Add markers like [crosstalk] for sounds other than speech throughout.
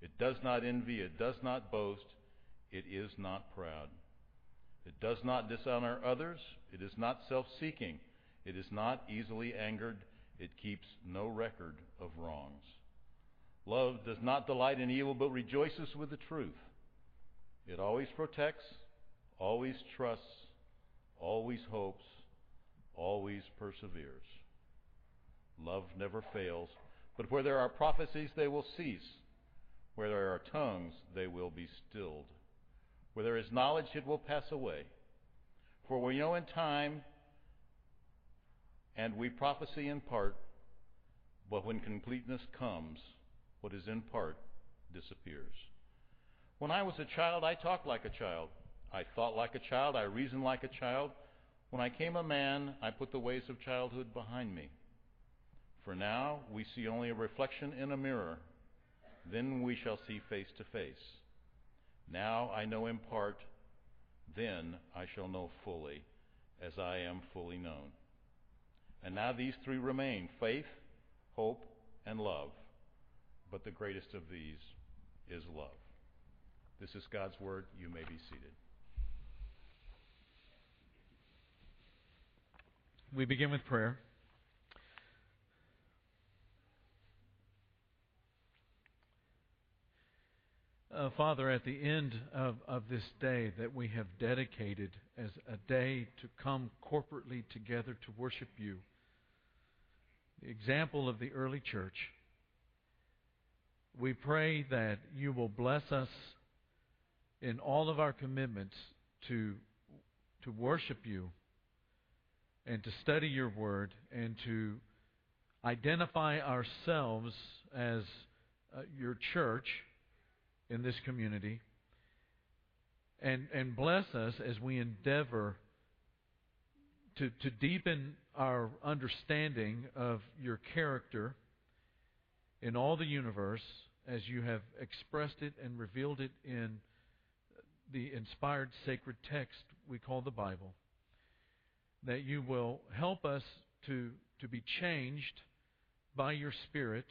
It does not envy. It does not boast. It is not proud. It does not dishonor others. It is not self-seeking. It is not easily angered. It keeps no record of wrongs. Love does not delight in evil, but rejoices with the truth. It always protects, always trusts, always hopes, always perseveres. Love never fails, but where there are prophecies, they will cease. Where there are tongues, they will be stilled. Where there is knowledge, it will pass away. For we know in time, and we prophesy in part, but when completeness comes, what is in part disappears. When I was a child, I talked like a child. I thought like a child. I reasoned like a child. When I came a man, I put the ways of childhood behind me. For now we see only a reflection in a mirror. Then we shall see face to face. Now I know in part. Then I shall know fully, as I am fully known. And now these three remain faith, hope, and love. But the greatest of these is love. This is God's Word. You may be seated. We begin with prayer. Uh, Father, at the end of, of this day that we have dedicated as a day to come corporately together to worship you, the example of the early church, we pray that you will bless us in all of our commitments to, to worship you and to study your word and to identify ourselves as uh, your church in this community and, and bless us as we endeavor to, to deepen our understanding of your character in all the universe as you have expressed it and revealed it in the inspired sacred text we call the Bible. That you will help us to, to be changed by your Spirit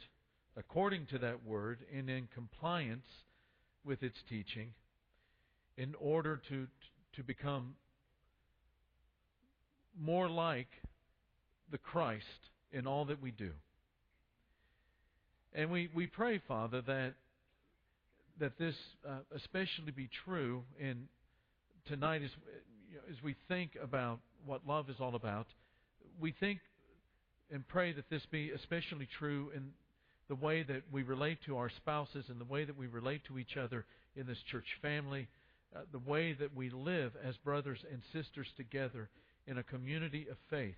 according to that word and in compliance with its teaching in order to, to become more like the Christ in all that we do. And we, we pray, Father, that that this uh, especially be true in tonight as, you know, as we think about what love is all about. We think and pray that this be especially true in the way that we relate to our spouses and the way that we relate to each other in this church family, uh, the way that we live as brothers and sisters together in a community of faith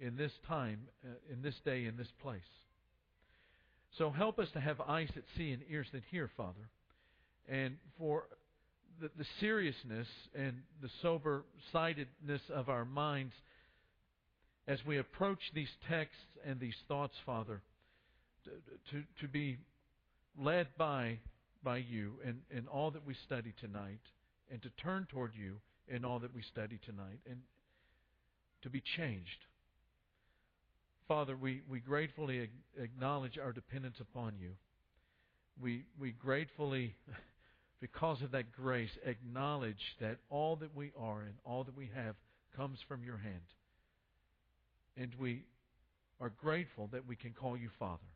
in this time, uh, in this day, in this place. So help us to have eyes that see and ears that hear, Father. And for the, the seriousness and the sober sightedness of our minds as we approach these texts and these thoughts, Father, to, to, be led by, by you in, in all that we study tonight, and to turn toward you in all that we study tonight, and to be changed. Father, we, we gratefully acknowledge our dependence upon you. We, we gratefully, [laughs] because of that grace, acknowledge that all that we are and all that we have comes from your hand. And we are grateful that we can call you Father.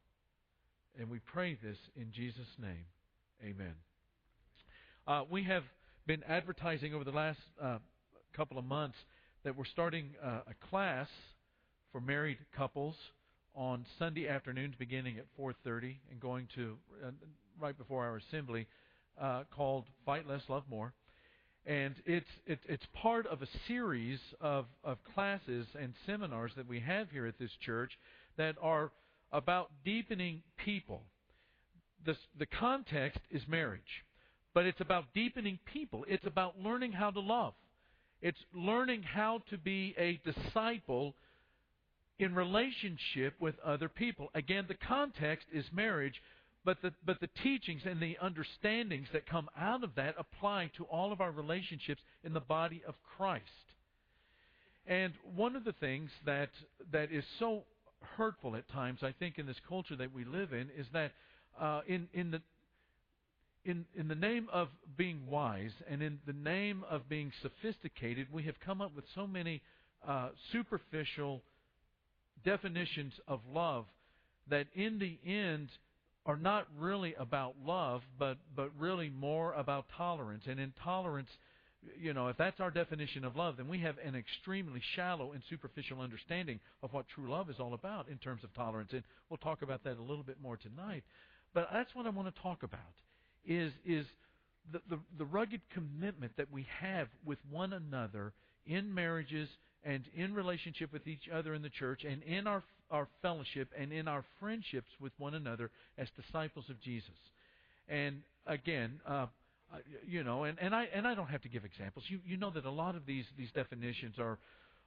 And we pray this in Jesus' name. Amen. Uh, we have been advertising over the last uh, couple of months that we're starting uh, a class for married couples on Sunday afternoons beginning at 4:30 and going to uh, right before our assembly uh, called Fight Less Love More. And it's it, it's part of a series of, of classes and seminars that we have here at this church that are about deepening people. the, the context is marriage, but it's about deepening people. It's about learning how to love. It's learning how to be a disciple in relationship with other people. Again, the context is marriage, but the, but the teachings and the understandings that come out of that apply to all of our relationships in the body of Christ. And one of the things that, that is so hurtful at times, I think, in this culture that we live in, is that uh, in, in, the, in, in the name of being wise and in the name of being sophisticated, we have come up with so many uh, superficial definitions of love that in the end are not really about love, but, but really more about tolerance. And intolerance you know, if that's our definition of love, then we have an extremely shallow and superficial understanding of what true love is all about in terms of tolerance. And we'll talk about that a little bit more tonight. But that's what I want to talk about is is the, the, the rugged commitment that we have with one another in marriages and in relationship with each other in the church and in our our fellowship and in our friendships with one another as disciples of Jesus. And again, uh, uh, you know, and, and I and I don't have to give examples. You you know that a lot of these these definitions are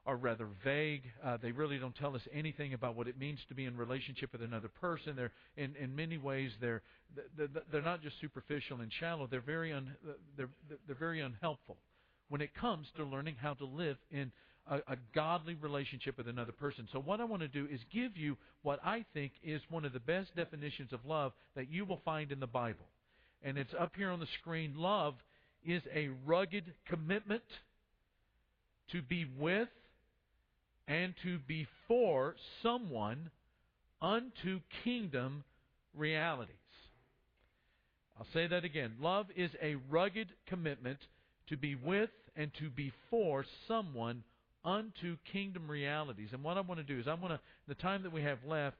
are rather vague. Uh, they really don't tell us anything about what it means to be in relationship with another person. They're in in many ways they're they're not just superficial and shallow. They're very un, they're they're very unhelpful when it comes to learning how to live in a, a godly relationship with another person. So what I want to do is give you what I think is one of the best definitions of love that you will find in the Bible and it's up here on the screen. Love is a rugged commitment to be with and to be for someone unto kingdom realities. I'll say that again. Love is a rugged commitment to be with and to be for someone unto kingdom realities. And what I want to do is I want to, the time that we have left,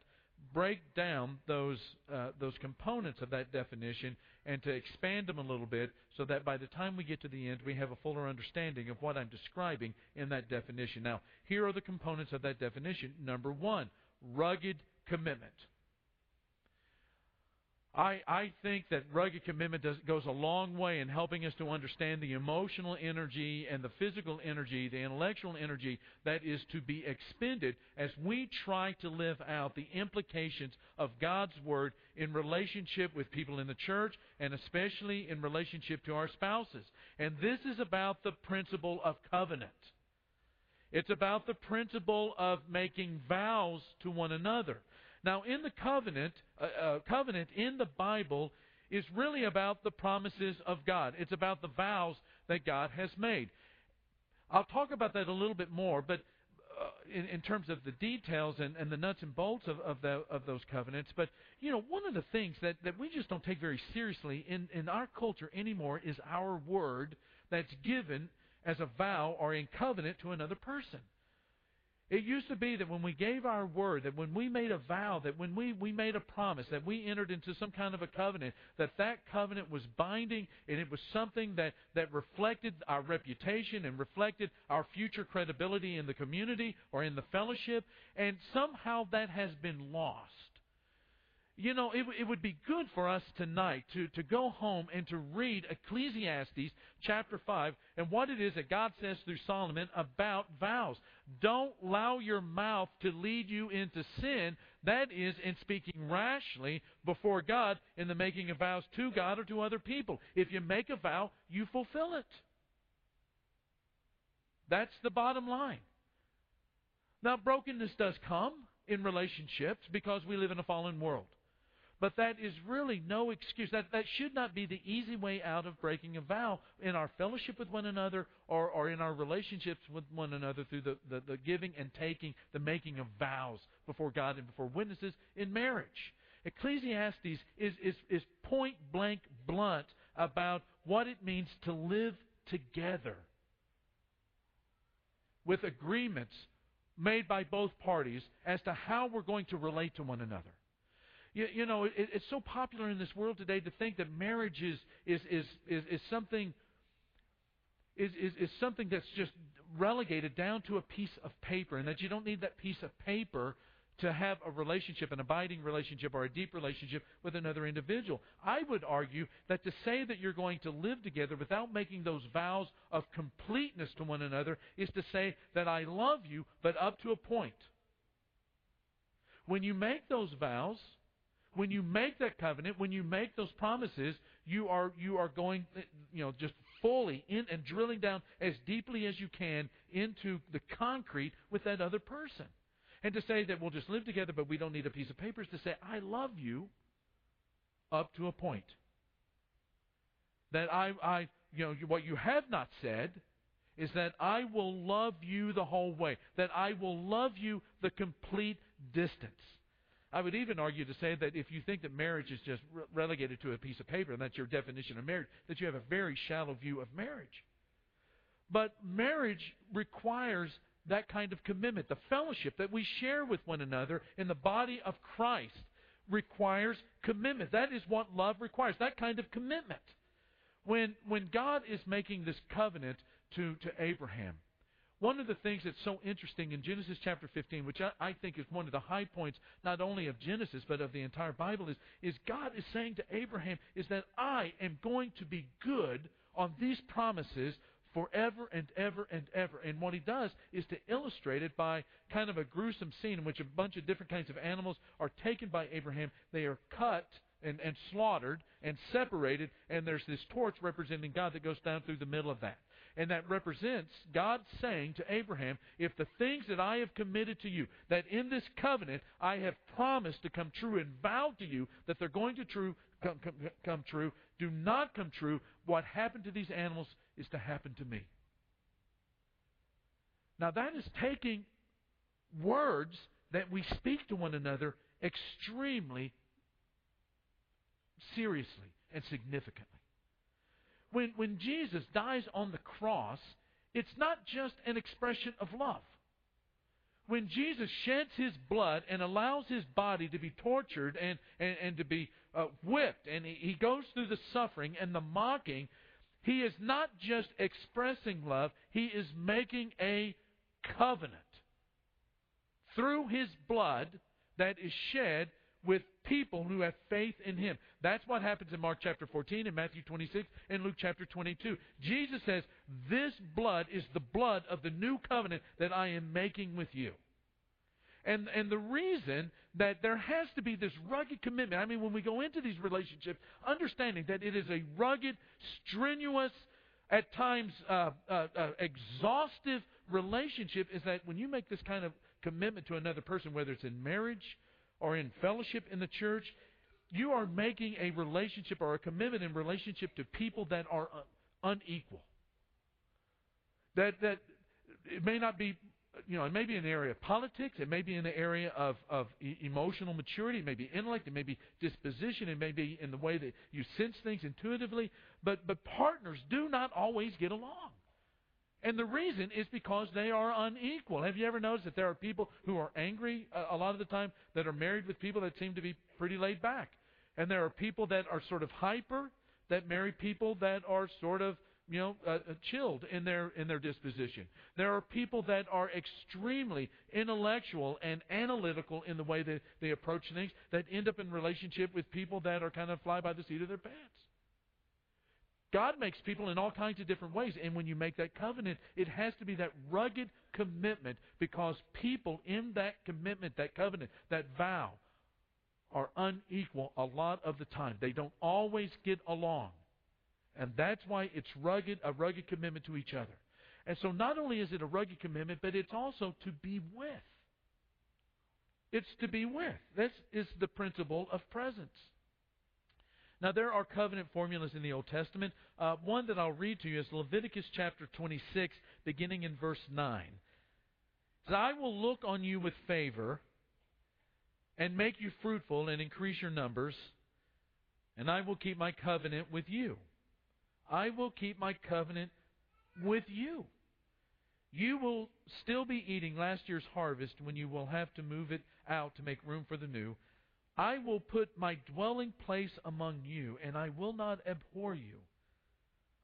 break down those uh, those components of that definition and to expand them a little bit so that by the time we get to the end we have a fuller understanding of what I'm describing in that definition. Now, here are the components of that definition. Number 1, rugged commitment. I, I think that rugged commitment does, goes a long way in helping us to understand the emotional energy and the physical energy, the intellectual energy that is to be expended as we try to live out the implications of God's Word in relationship with people in the church and especially in relationship to our spouses. And this is about the principle of covenant. It's about the principle of making vows to one another. Now, in the covenant, uh, uh, covenant in the Bible is really about the promises of God. It's about the vows that God has made. I'll talk about that a little bit more, but uh, in, in, terms of the details and, and the nuts and bolts of, of, the, of, those covenants. But, you know, one of the things that, that we just don't take very seriously in, in our culture anymore is our word that's given as a vow or in covenant to another person. It used to be that when we gave our word, that when we made a vow, that when we, we made a promise, that we entered into some kind of a covenant, that that covenant was binding and it was something that, that reflected our reputation and reflected our future credibility in the community or in the fellowship. And somehow that has been lost. You know, it, it would be good for us tonight to, to go home and to read Ecclesiastes chapter 5 and what it is that God says through Solomon about vows. Don't allow your mouth to lead you into sin. That is, in speaking rashly before God in the making of vows to God or to other people. If you make a vow, you fulfill it. That's the bottom line. Now, brokenness does come in relationships because we live in a fallen world. But that is really no excuse. That, that should not be the easy way out of breaking a vow in our fellowship with one another or, or in our relationships with one another through the, the, the giving and taking, the making of vows before God and before witnesses in marriage. Ecclesiastes is, is, is point blank blunt about what it means to live together with agreements made by both parties as to how we're going to relate to one another. You, you know, it, it's so popular in this world today to think that marriage is is is is, is something is, is is something that's just relegated down to a piece of paper, and that you don't need that piece of paper to have a relationship, an abiding relationship, or a deep relationship with another individual. I would argue that to say that you're going to live together without making those vows of completeness to one another is to say that I love you, but up to a point. When you make those vows, when you make that covenant, when you make those promises, you are you are going you know just fully in and drilling down as deeply as you can into the concrete with that other person. And to say that we'll just live together but we don't need a piece of paper is to say I love you up to a point. That I I you know what you have not said is that I will love you the whole way. That I will love you the complete distance. I would even argue to say that if you think that marriage is just relegated to a piece of paper and that's your definition of marriage, that you have a very shallow view of marriage. But marriage requires that kind of commitment. The fellowship that we share with one another in the body of Christ requires commitment. That is what love requires, that kind of commitment. When, when God is making this covenant to, to Abraham, one of the things that's so interesting in Genesis chapter 15, which I, I, think is one of the high points not only of Genesis but of the entire Bible, is, is God is saying to Abraham, is that I am going to be good on these promises forever and ever and ever. And what he does is to illustrate it by kind of a gruesome scene in which a bunch of different kinds of animals are taken by Abraham. They are cut and, and slaughtered and separated, and there's this torch representing God that goes down through the middle of that. And that represents God saying to Abraham, if the things that I have committed to you, that in this covenant I have promised to come true and vowed to you that they're going to true, come, come, come true, do not come true, what happened to these animals is to happen to me. Now that is taking words that we speak to one another extremely seriously and significantly when, when Jesus dies on the cross, it's not just an expression of love. When Jesus sheds his blood and allows his body to be tortured and, and, and to be uh, whipped, and he, he goes through the suffering and the mocking, he is not just expressing love, he is making a covenant. Through his blood that is shed with people who have faith in him. That's what happens in Mark chapter 14 and Matthew 26 and Luke chapter 22. Jesus says, This blood is the blood of the new covenant that I am making with you. And, and the reason that there has to be this rugged commitment, I mean, when we go into these relationships, understanding that it is a rugged, strenuous, at times uh, uh, uh, exhaustive relationship, is that when you make this kind of commitment to another person, whether it's in marriage, or in fellowship in the church, you are making a relationship or a commitment in relationship to people that are unequal. That that it may not be, you know, it may be an area of politics, it may be in the area of of emotional maturity, it may be intellect, it may be disposition, it may be in the way that you sense things intuitively. But but partners do not always get along. And the reason is because they are unequal. Have you ever noticed that there are people who are angry a lot of the time that are married with people that seem to be pretty laid back? And there are people that are sort of hyper that marry people that are sort of you know uh, uh, chilled in their in their disposition. There are people that are extremely intellectual and analytical in the way that they approach things that end up in relationship with people that are kind of fly by the seat of their pants. God makes people in all kinds of different ways. And when you make that covenant, it has to be that rugged commitment because people in that commitment, that covenant, that vow, are unequal a lot of the time. They don't always get along. And that's why it's rugged, a rugged commitment to each other. And so not only is it a rugged commitment, but it's also to be with. It's to be with. This is the principle of presence. Now, there are covenant formulas in the Old Testament. Uh, one that I'll read to you is Leviticus chapter 26, beginning in verse 9. It says, I will look on you with favor and make you fruitful and increase your numbers, and I will keep my covenant with you. I will keep my covenant with you. You will still be eating last year's harvest when you will have to move it out to make room for the new. I will put my dwelling place among you, and I will not abhor you.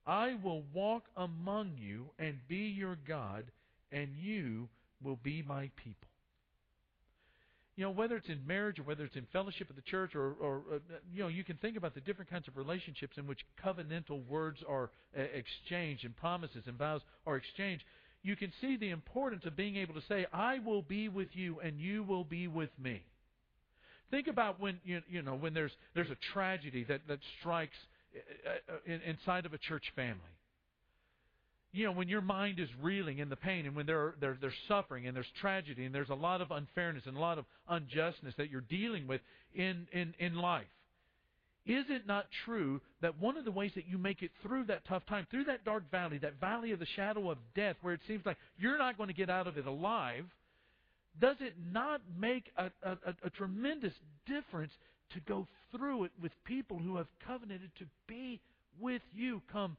I will walk among you and be your God, and you will be my people. You know, whether it's in marriage or whether it's in fellowship of the church, or, or uh, you know, you can think about the different kinds of relationships in which covenantal words are uh, exchanged and promises and vows are exchanged. You can see the importance of being able to say, "I will be with you, and you will be with me." Think about when you, you know when there's there's a tragedy that that strikes uh, uh, in, inside of a church family. You know, when your mind is reeling in the pain and when there there, there's suffering and there's tragedy and there's a lot of unfairness and a lot of unjustness that you're dealing with in, in, in life, is it not true that one of the ways that you make it through that tough time, through that dark valley, that valley of the shadow of death, where it seems like you're not going to get out of it alive, does it not make a, a, a tremendous difference to go through it with people who have covenanted to be with you come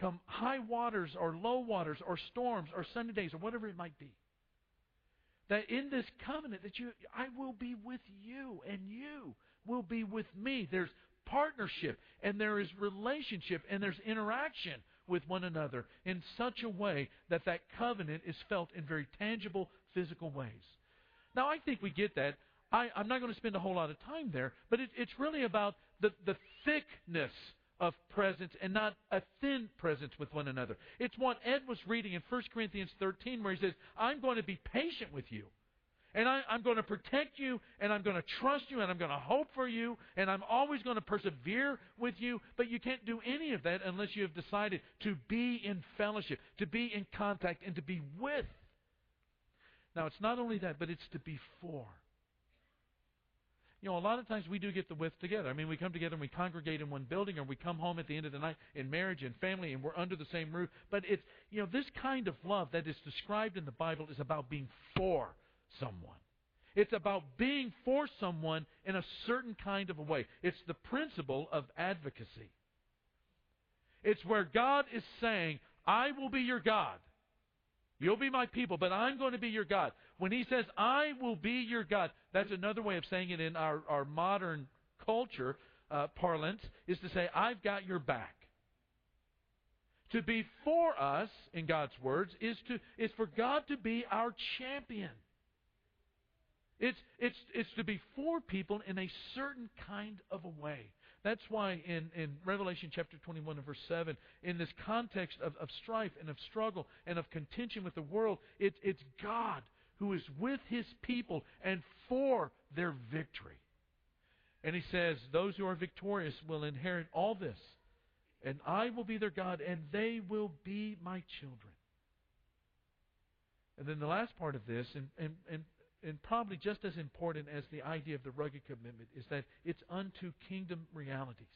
come high waters or low waters or storms or sunny days or whatever it might be. That in this covenant that you I will be with you and you will be with me. There's partnership and there is relationship and there's interaction with one another in such a way that that covenant is felt in very tangible physical ways. Now I think we get that. I, am not going to spend a whole lot of time there, but it, it's really about the, the thickness of presence and not a thin presence with one another. It's what Ed was reading in 1 Corinthians 13 where he says, I'm going to be patient with you. And I, am going to protect you, and I'm going to trust you, and I'm going to hope for you, and I'm always going to persevere with you. But you can't do any of that unless you have decided to be in fellowship, to be in contact, and to be with. Now, it's not only that, but it's to be for. You know, a lot of times we do get the with together. I mean, we come together and we congregate in one building, or we come home at the end of the night in marriage and family, and we're under the same roof. But it's, you know, this kind of love that is described in the Bible is about being for someone. It's about being for someone in a certain kind of a way. It's the principle of advocacy. It's where God is saying, I will be your God. You'll be my people, but I'm going to be your God. When he says, I will be your God, that's another way of saying it in our, our modern culture uh, parlance, is to say, I've got your back. To be for us, in God's words, is, to, is for God to be our champion. It's, it's, it's to be for people in a certain kind of a way. That's why in, in Revelation chapter 21 and verse 7, in this context of, of strife and of struggle and of contention with the world, it, it's God who is with his people and for their victory. And he says, Those who are victorious will inherit all this, and I will be their God, and they will be my children. And then the last part of this, and, and, and and probably just as important as the idea of the rugged commitment, is that it's unto kingdom realities.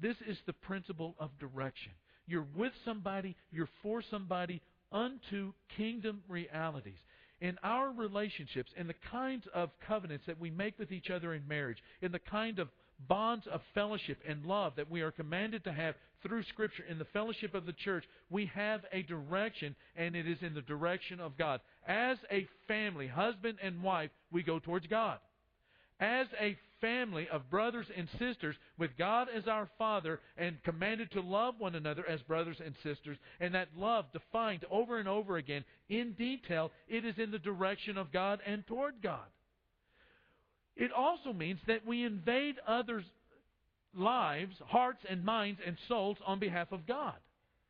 This is the principle of direction. You're with somebody, you're for somebody unto kingdom realities. In our relationships, in the kinds of covenants that we make with each other in marriage, in the kind of bonds of fellowship and love that we are commanded to have through Scripture in the fellowship of the church, we have a direction, and it is in the direction of God. As a family, husband and wife, we go towards God. As a family of brothers and sisters, with God as our Father, and commanded to love one another as brothers and sisters, and that love defined over and over again in detail, it is in the direction of God and toward God. It also means that we invade others' lives, hearts, and minds and souls on behalf of God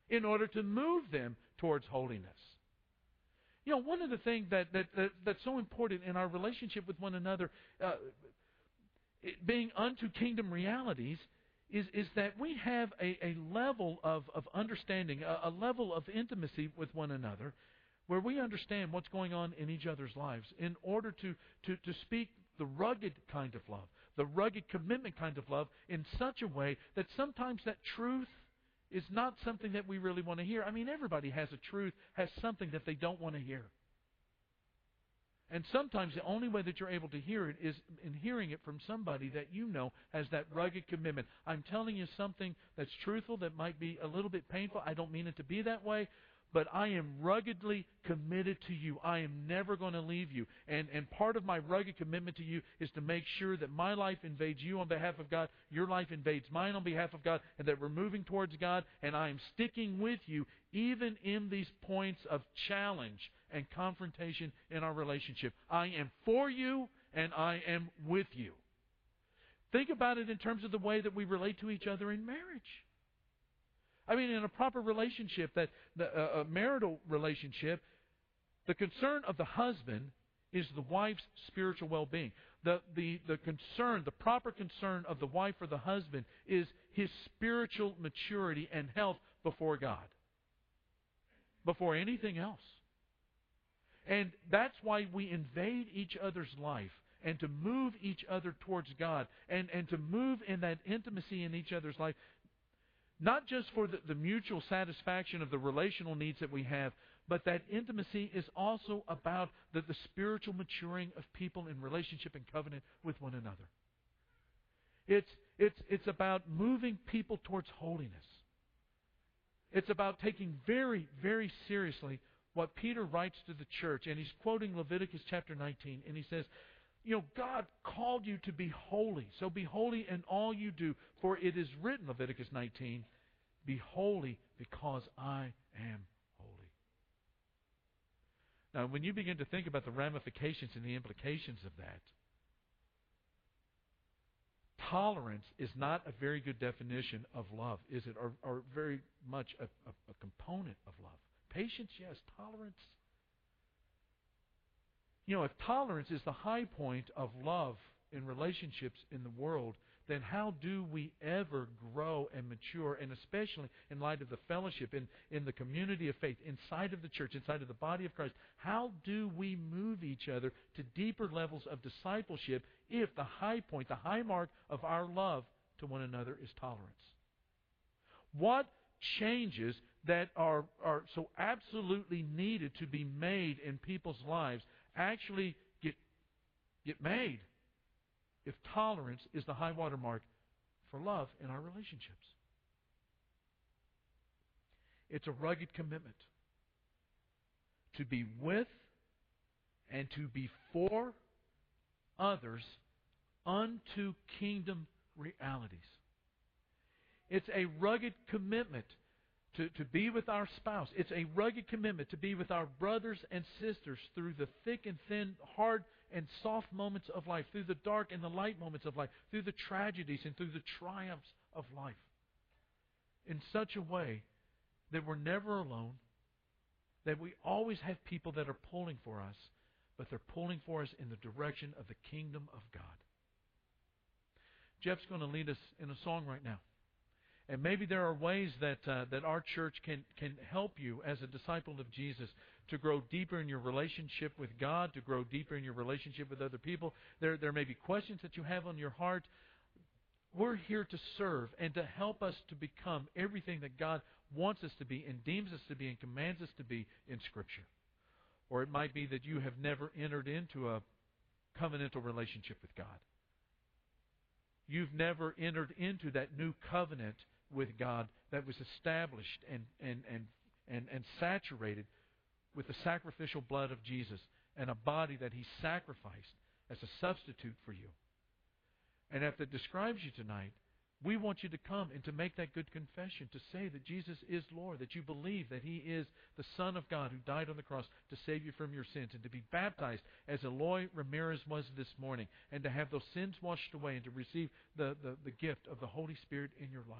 in order to move them towards holiness. You know, one of the things that, that, that that's so important in our relationship with one another, uh, being unto kingdom realities, is, is that we have a, a level of, of understanding, a, a level of intimacy with one another, where we understand what's going on in each other's lives in order to, to, to speak the rugged kind of love, the rugged commitment kind of love, in such a way that sometimes that truth is not something that we really want to hear. I mean, everybody has a truth, has something that they don't want to hear. And sometimes the only way that you're able to hear it is in hearing it from somebody that you know has that rugged commitment. I'm telling you something that's truthful that might be a little bit painful. I don't mean it to be that way, but I am ruggedly committed to you. I am never going to leave you. And, and part of my rugged commitment to you is to make sure that my life invades you on behalf of God, your life invades mine on behalf of God, and that we're moving towards God, and I am sticking with you even in these points of challenge and confrontation in our relationship. I am for you, and I am with you. Think about it in terms of the way that we relate to each other in marriage. I mean, in a proper relationship, that the, uh, a marital relationship, the concern of the husband is the wife's spiritual well-being. The, the, the concern, the proper concern of the wife or the husband is his spiritual maturity and health before God, before anything else. And that's why we invade each other's life and to move each other towards God and, and to move in that intimacy in each other's life not just for the, the mutual satisfaction of the relational needs that we have, but that intimacy is also about the, the spiritual maturing of people in relationship and covenant with one another. It's, it's, it's about moving people towards holiness. It's about taking very, very seriously what Peter writes to the church. And he's quoting Leviticus chapter 19. And he says, You know, God called you to be holy. So be holy in all you do. For it is written, Leviticus 19, be holy because I am holy. Now, when you begin to think about the ramifications and the implications of that, tolerance is not a very good definition of love, is it? Or, or very much a, a, a component of love. Patience, yes. Tolerance. You know, if tolerance is the high point of love in relationships in the world, then how do we ever grow and mature, and especially in light of the fellowship in, in the community of faith, inside of the church, inside of the body of Christ, how do we move each other to deeper levels of discipleship if the high point, the high mark of our love to one another is tolerance? What changes that are, are so absolutely needed to be made in people's lives actually get, get made if tolerance is the high water mark for love in our relationships. It's a rugged commitment to be with and to be for others unto kingdom realities. It's a rugged commitment to, to be with our spouse. It's a rugged commitment to be with our brothers and sisters through the thick and thin, hard and soft moments of life, through the dark and the light moments of life, through the tragedies and through the triumphs of life. In such a way that we're never alone, that we always have people that are pulling for us, but they're pulling for us in the direction of the kingdom of God. Jeff's going to lead us in a song right now. And maybe there are ways that uh, that our church can can help you as a disciple of Jesus to grow deeper in your relationship with God, to grow deeper in your relationship with other people. There there may be questions that you have on your heart. We're here to serve and to help us to become everything that God wants us to be and deems us to be and commands us to be in Scripture. Or it might be that you have never entered into a covenantal relationship with God. You've never entered into that new covenant with God that was established and, and, and, and, and saturated with the sacrificial blood of Jesus and a body that He sacrificed as a substitute for you. And if it describes you tonight, we want you to come and to make that good confession, to say that Jesus is Lord, that you believe that He is the Son of God who died on the cross to save you from your sins, and to be baptized as Eloy Ramirez was this morning, and to have those sins washed away, and to receive the, the, the gift of the Holy Spirit in your life.